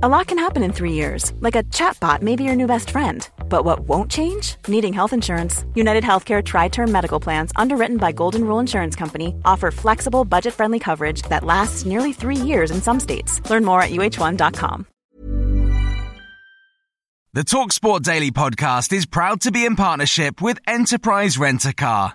A lot can happen in three years, like a chatbot may be your new best friend. But what won't change? Needing health insurance. United Healthcare Tri Term Medical Plans, underwritten by Golden Rule Insurance Company, offer flexible, budget friendly coverage that lasts nearly three years in some states. Learn more at uh1.com. The Talksport Daily podcast is proud to be in partnership with Enterprise Rent a Car.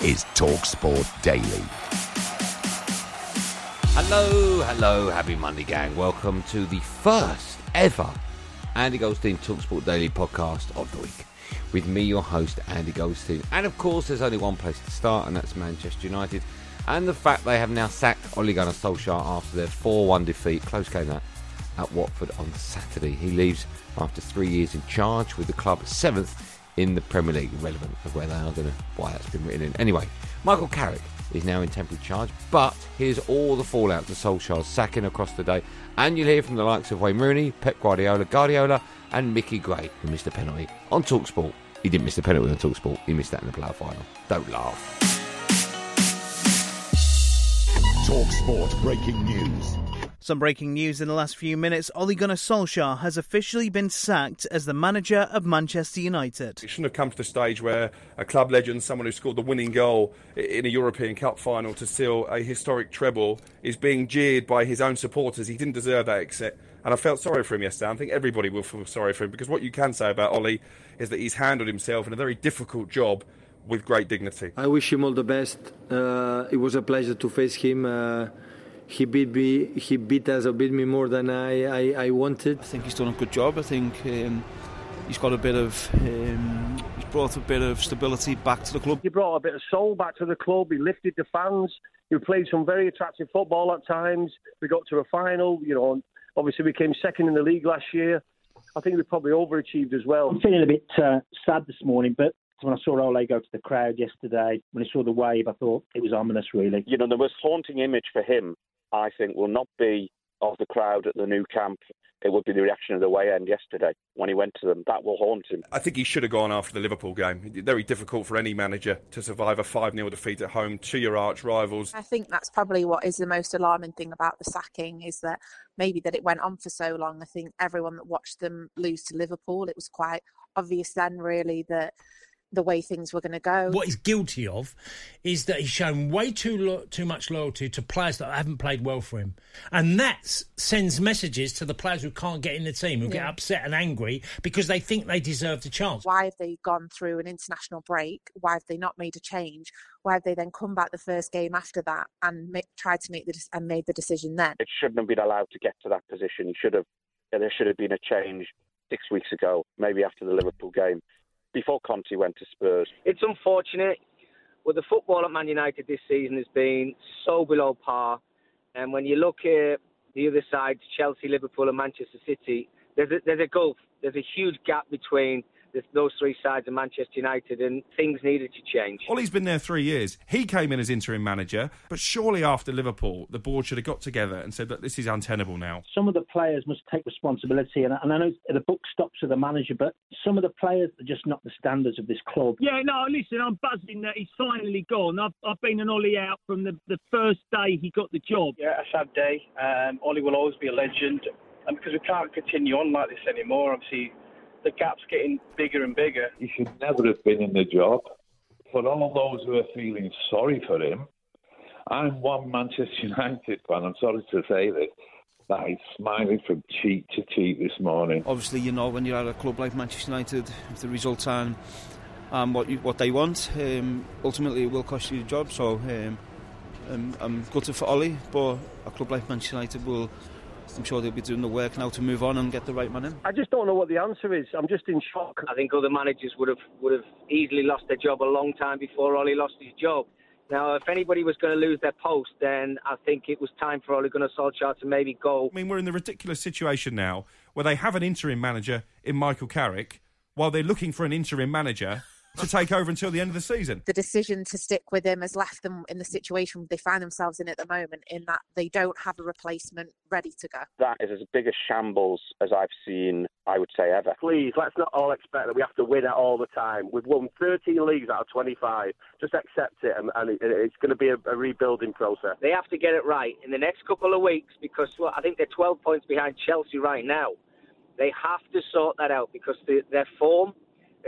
is Talksport Daily. Hello, hello, happy Monday, gang. Welcome to the first ever Andy Goldstein Talksport Daily podcast of the week. With me, your host, Andy Goldstein. And of course, there's only one place to start, and that's Manchester United. And the fact they have now sacked Ole Gunnar Solskjaer after their 4 1 defeat, close game that, at Watford on Saturday. He leaves after three years in charge with the club seventh in the Premier League. Irrelevant of where they are, don't know why that's been written in. Anyway, Michael Carrick is now in temporary charge. But here's all the fallout to Solskjaer's sacking across the day. And you'll hear from the likes of Wayne Rooney, Pep Guardiola, Guardiola, and Micky Gray, who missed a penalty on Talksport. He didn't miss the penalty on Talksport, he missed that in the playoff final. Don't laugh. Talksport breaking news. Some breaking news in the last few minutes. Ole Gunnar Solskjaer has officially been sacked as the manager of Manchester United. It shouldn't have come to the stage where a club legend, someone who scored the winning goal in a European Cup final to seal a historic treble, is being jeered by his own supporters. He didn't deserve that exit. And I felt sorry for him yesterday. I think everybody will feel sorry for him because what you can say about Ollie is that he's handled himself in a very difficult job with great dignity. I wish him all the best. Uh, it was a pleasure to face him. Uh, he beat me. He beat us or beat me more than I, I, I wanted. I think he's done a good job. I think um, he's got a bit of um, he's brought a bit of stability back to the club. He brought a bit of soul back to the club. He lifted the fans. He played some very attractive football at times. We got to a final. You know, obviously we came second in the league last year. I think we probably overachieved as well. I'm feeling a bit uh, sad this morning, but when I saw Ole go to the crowd yesterday, when I saw the wave, I thought it was ominous, really. You know, the most haunting image for him I think, will not be of the crowd at the Nou Camp. It would be the reaction of the way end yesterday when he went to them. That will haunt him. I think he should have gone after the Liverpool game. Very difficult for any manager to survive a 5 0 defeat at home to your arch rivals. I think that's probably what is the most alarming thing about the sacking is that maybe that it went on for so long. I think everyone that watched them lose to Liverpool, it was quite obvious then, really, that the way things were going to go. What he's guilty of is that he's shown way too lo- too much loyalty to players that haven't played well for him, and that sends messages to the players who can't get in the team, who yeah. get upset and angry because they think they deserve the chance. Why have they gone through an international break? Why have they not made a change? Why have they then come back the first game after that and make, tried to make the and made the decision then? It shouldn't have been allowed to get to that position. He should have. There should have been a change six weeks ago, maybe after the Liverpool game before Conte went to Spurs. It's unfortunate. Well, the football at Man United this season has been so below par. And when you look at the other side, Chelsea, Liverpool, and Manchester City, there's a, there's a gulf. There's a huge gap between those three sides of Manchester United, and things needed to change. Ollie's been there three years. He came in as interim manager, but surely after Liverpool, the board should have got together and said that this is untenable now. Some of the players must take responsibility, and, and I know the book stops with the manager, but some of the players are just not the standards of this club. Yeah, no, listen, I'm buzzing that he's finally gone. I've, I've been an Ollie out from the, the first day he got the job. Yeah, a sad day. Um, Ollie will always be a legend. And because we can't continue on like this anymore, obviously the gap's getting bigger and bigger. He should never have been in the job. For all those who are feeling sorry for him, I'm one Manchester United fan. I'm sorry to say this. That is smiling from cheek to cheek this morning. Obviously, you know, when you're at a club like Manchester United, if the results aren't um, what you, what they want, um, ultimately it will cost you your job. So um, um I'm gutted for Ollie, but a club like Manchester United will I'm sure they'll be doing the work now to move on and get the right man in. I just don't know what the answer is. I'm just in shock. I think other managers would have would have easily lost their job a long time before Ollie lost his job. Now, if anybody was going to lose their post, then I think it was time for Ole Gunnar Solskjaer to maybe go. I mean, we're in the ridiculous situation now where they have an interim manager in Michael Carrick while they're looking for an interim manager to take over until the end of the season. The decision to stick with him has left them in the situation they find themselves in at the moment, in that they don't have a replacement ready to go. That is as big a shambles as I've seen, I would say, ever. Please, let's not all expect that we have to win it all the time. We've won 13 leagues out of 25. Just accept it, and, and it, it's going to be a, a rebuilding process. They have to get it right in the next couple of weeks because well, I think they're 12 points behind Chelsea right now. They have to sort that out because the, their form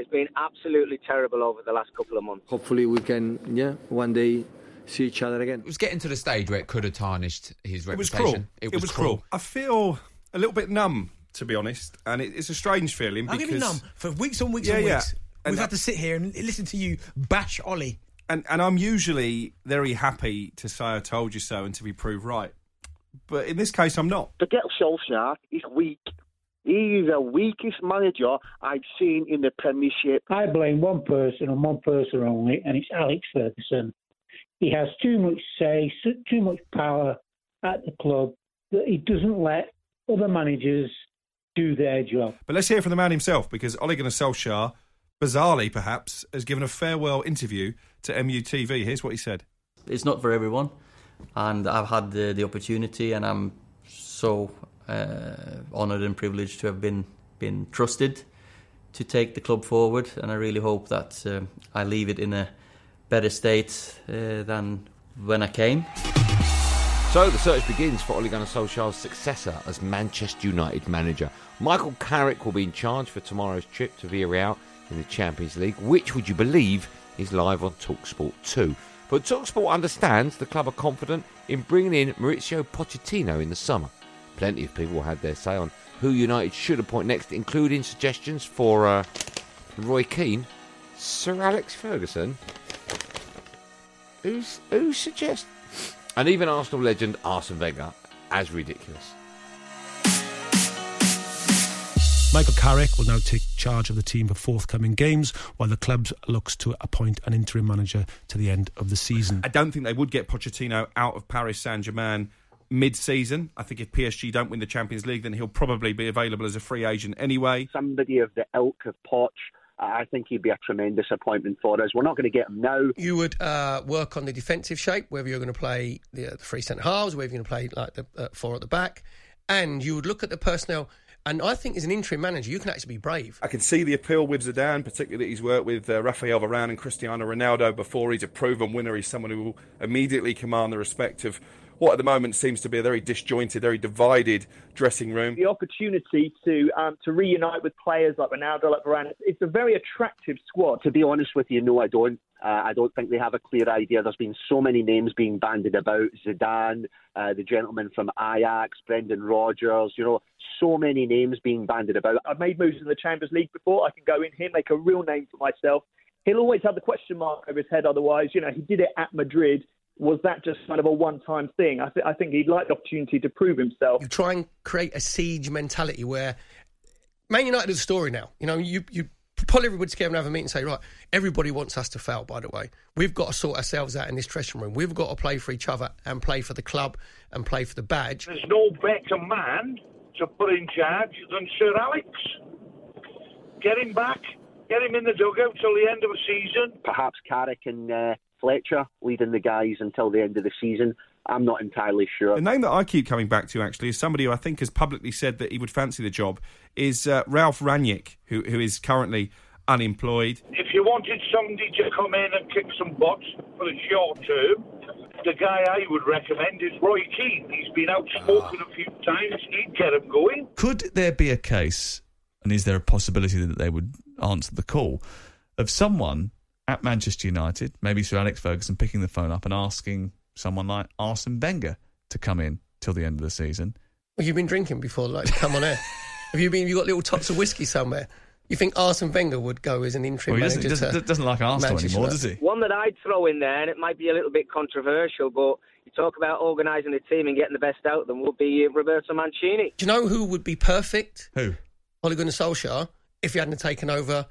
has been absolutely terrible over the last couple of months. Hopefully, we can, yeah, one day see each other again. It was getting to the stage where it could have tarnished his reputation. It was cruel. It was, cruel. I feel a little bit numb, to be honest, and it, it's a strange feeling I'll because numb for weeks on weeks Yeah, on yeah. weeks. And We've that- had to sit here and listen to you bash Ollie. and and I'm usually very happy to say I told you so and to be proved right, but in this case, I'm not. Forget Solskjaer. He's weak. He is the weakest manager I've seen in the Premiership. I blame one person and one person only, and it's Alex Ferguson. He has too much say, too much power at the club that he doesn't let other managers do their job. But let's hear from the man himself because Ole Gunnar Solskjaer, bizarrely perhaps, has given a farewell interview to MUTV. Here's what he said. it's not for everyone, and I've had the, the opportunity, and I'm so honoured and privileged to have been been trusted to take the club forward, and I really hope that uh, I leave it in a better state uh, than when I came. So the search begins for Ole Gunnar Solskjaer's successor as Manchester United manager. Michael Carrick will be in charge for tomorrow's trip to Villarreal in the Champions League, which, would you believe, is live on TalkSport 2. But TalkSport understands the club are confident in bringing in Mauricio Pochettino in the summer. Plenty of people had their say on who United should appoint next, including suggestions for uh, Roy Keane, Sir Alex Ferguson. Who's, who suggests? And even Arsenal legend Arsene Wenger as ridiculous. Michael Carrick will now take charge of the team for forthcoming games, while the club looks to appoint an interim manager to the end of the season. I don't think they would get Pochettino out of Paris Saint Germain mid-season. I think if PSG don't win the Champions League, then he'll probably be available as a free agent anyway. Somebody of the ilk of Poch, I think he'd be a tremendous appointment for us. We're not going to get him now. You would uh, work on the defensive shape, whether you're going to play the, uh, the three centre halves, whether you're going to play like the uh, four at the back, and you would look at the personnel. And I think as an interim manager, you can actually be brave. I can see the appeal with Zidane, particularly that he's worked with uh, Rafael Varane and Cristiano Ronaldo before. He's a proven winner. He's someone who will immediately command the respect of what at the moment seems to be a very disjointed, very divided dressing room. the opportunity to um, to reunite with players like Ronaldo, like Varane. It's, a very attractive squad. To be honest with you, no, I don't. Uh, I don't think they have a clear idea. There's been so many names being bandied about: Zidane, uh, the gentleman from Ajax, Brendan Rodgers. You know, so many names being bandied about. I've made moves in the Champions League before. I can go in here, make a real name for myself. He'll always have the question mark over his head. Otherwise, you know, he did it at Madrid. Was that just kind of a one-time thing? I, th- I think he'd like the opportunity to prove himself. You try and create a siege mentality where Man United is a story now. You know, you you pull everybody together and have a meeting and say, right, everybody wants us to fail. By the way, we've got to sort ourselves out in this dressing room. We've got to play for each other and play for the club and play for the badge. There's no better man to put in charge than Sir Alex. Get him back, get him in the dugout till the end of the season. Perhaps Carrick and uh, Fletcher leading the guys until the end of the season. I'm not entirely sure. The name that I keep coming back to actually is somebody who I think has publicly said that he would fancy the job is uh, Ralf Rangnick, who who is currently unemployed. If you wanted somebody to come in and kick some butts for the short term, the guy I would recommend is Roy Keane. He's been outspoken a few times. He'd get him going. Could there be a case, and is there a possibility that they would answer the call, of someone at Manchester United, maybe Sir Alex Ferguson, picking the phone up and asking someone like Arsene Wenger to come in till the end of the season? Have you been drinking before? Like, come on air. Have you been? You got little tots of whiskey somewhere? You think Arsene Wenger would go as an interim Well, he doesn't- doesn't- doesn't like Arsenal Manchester anymore, does he? One that I'd throw in there, and it might be a little bit controversial, but you talk about organising a team and getting the best out of them, would be uh, Roberto Mancini. Do you know who would be perfect? Who? Ole Gunnar Solskjaer, if he hadn't taken over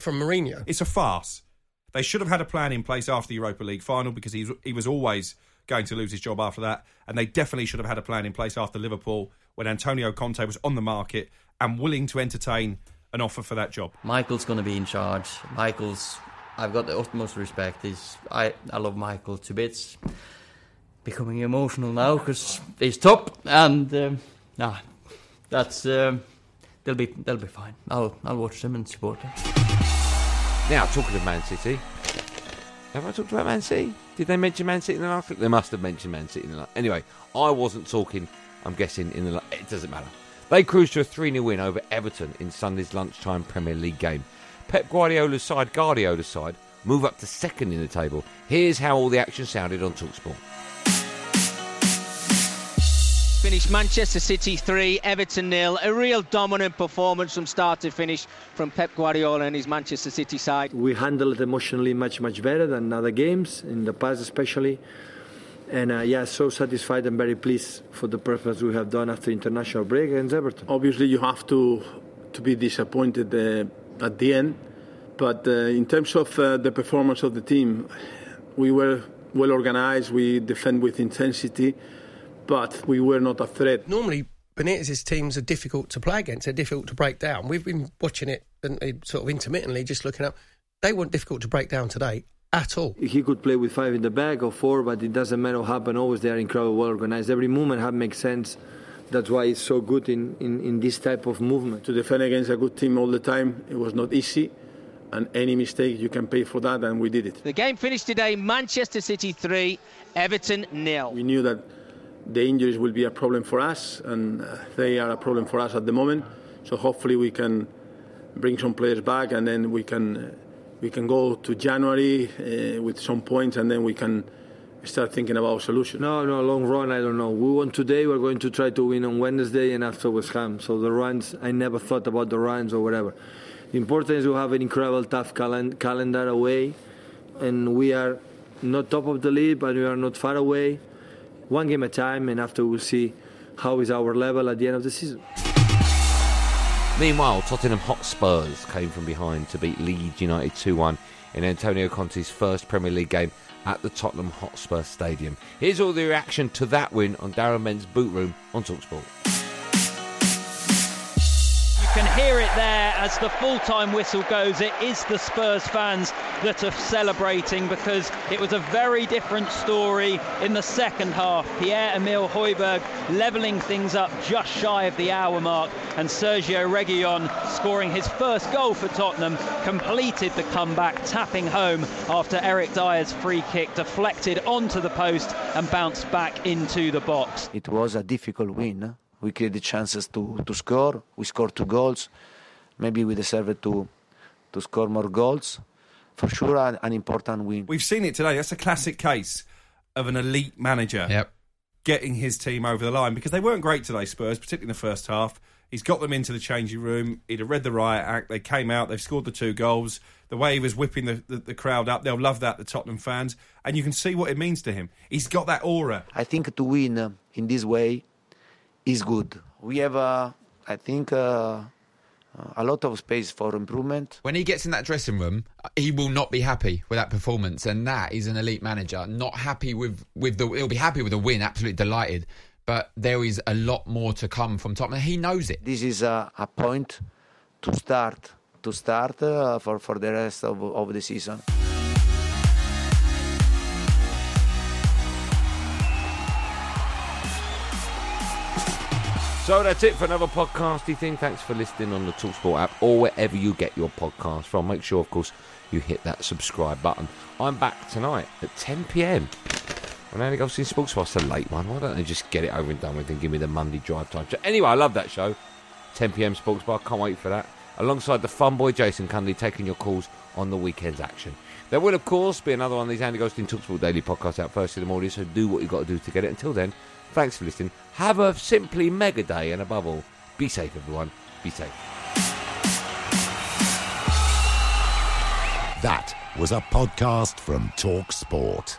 from Mourinho. It's a farce. They should have had a plan in place after the Europa League final because he he was always going to lose his job after that, and they definitely should have had a plan in place after Liverpool when Antonio Conte was on the market and willing to entertain an offer for that job. Michael's going to be in charge. Michael's, I've got the utmost respect. He's, I, I love Michael to bits. Becoming emotional now because he's top, and um, nah, that's um, they'll be they'll be fine. I'll I'll watch them and support them. Now, talking of Man City, have I talked about Man City? Did they mention Man City in the last? They must have mentioned Man City in the last. Anyway, I wasn't talking. I'm guessing in the. It doesn't matter. They cruised to a 3 0 win over Everton in Sunday's lunchtime Premier League game. Pep Guardiola's side, Guardiola's side, move up to second in the table. Here's how all the action sounded on Talksport. Finished Manchester City 3, Everton nil. A real dominant performance from start to finish from Pep Guardiola and his Manchester City side. We handled it emotionally much, much better than other games, in the past especially. And uh, yeah, so satisfied and very pleased for the performance we have done after international break against Everton. Obviously, you have to to be disappointed uh, at the end, but uh, in terms of uh, the performance of the team, we were well organized. We defend with intensity, but we were not a threat. Normally, Benitez's teams are difficult to play against. They're difficult to break down. We've been watching it and uh, sort of intermittently, just looking up. They weren't difficult to break down today at all. He could play with five in the back or four, but it doesn't matter what happened. Always they are incredibly well organized. Every movement have makes sense. That's why it's so good in, in, in this type of movement. To defend against a good team all the time, it was not easy. And any mistake, you can pay for that, and we did it. The game finished today Manchester City 3, Everton nil. We knew that the injuries will be a problem for us, and uh, they are a problem for us at the moment. So hopefully we can bring some players back, and then we can uh, we can go to January uh, with some points, and then we can start thinking about solutions. No, no, long run, I don't know. We won today, we're going to try to win on Wednesday and after West Ham. So the runs, I never thought about the runs or whatever. The important is we have an incredible tough calen- calendar away, and we are not top of the league, but we are not far away. One game at a time, and after we'll see how is our level at the end of the season. Meanwhile, Tottenham Hotspurs came from behind to beat Leeds United 2 1 in Antonio Conte's first Premier League game at the Tottenham Hotspur Stadium. Here's all the reaction to that win on Darren Men's boot room on Talksport. Can hear it there as the full time whistle goes. It is the Spurs fans that are celebrating because it was a very different story in the second half. Pierre Emile Højbjerg levelling things up just shy of the hour mark, and Sergio Reguilon scoring his first goal for Tottenham completed the comeback, tapping home after Eric Dier's free kick deflected onto the post and bounced back into the box. It was a difficult win. We created chances to, to score. We scored two goals. Maybe we deserved to to score more goals. For sure, an, an important win. We've seen it today. That's a classic case of an elite manager Yep. getting his team over the line because they weren't great today, Spurs, particularly in the first half. He's got them into the changing room. He'd have read the riot act. They came out. They've scored the two goals. The way he was whipping the, the, the crowd up, they'll love that, the Tottenham fans. And you can see what it means to him. He's got that aura. I think to win uh, in this way is good. We have, uh, I think, uh, a lot of space for improvement. When he gets in that dressing room, he will not be happy with that performance, and that is an elite manager. Not happy with with the. He'll be happy with the win, absolutely delighted, but there is a lot more to come from Tottenham. He knows it. This is a, a point to start to start uh, for for the rest of, of the season. So that's it for another podcasty thing. Thanks for listening on the Talksport app or wherever you get your podcast from. Make sure, of course, you hit that subscribe button. I'm back tonight at 10 pm. When Andy goes in Sports It's a late one. Why don't they just get it over and done with and give me the Monday drive time? show? Anyway, I love that show. 10 pm Sports Bar. Can't wait for that. Alongside the fun boy Jason Cundy taking your calls on the weekend's action. There will, of course, be another one of these Andy Goldstein Talksport Daily podcasts out first in the morning, so do what you've got to do to get it. Until then, thanks for listening. Have a simply mega day, and above all, be safe, everyone. Be safe. That was a podcast from Talk Sport.